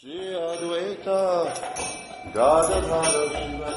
Shri Advaita Gadadhara Shiva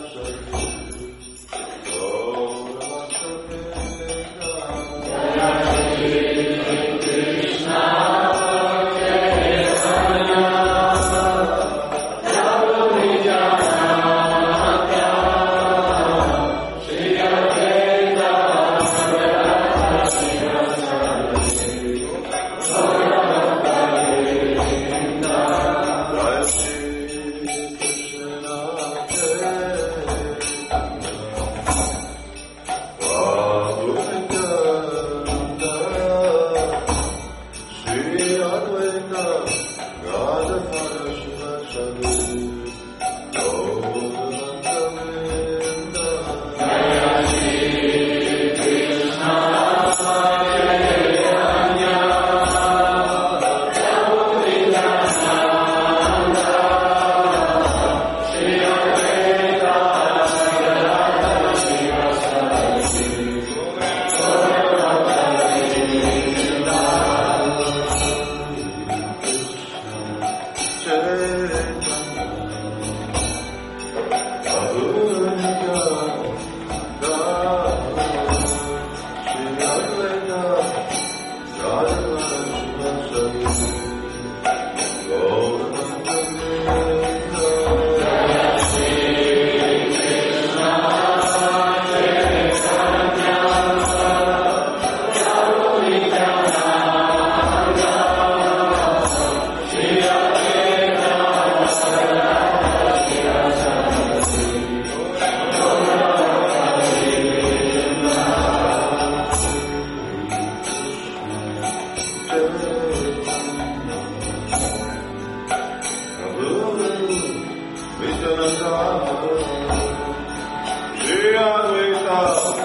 Advaita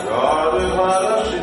Gadadhara Shiva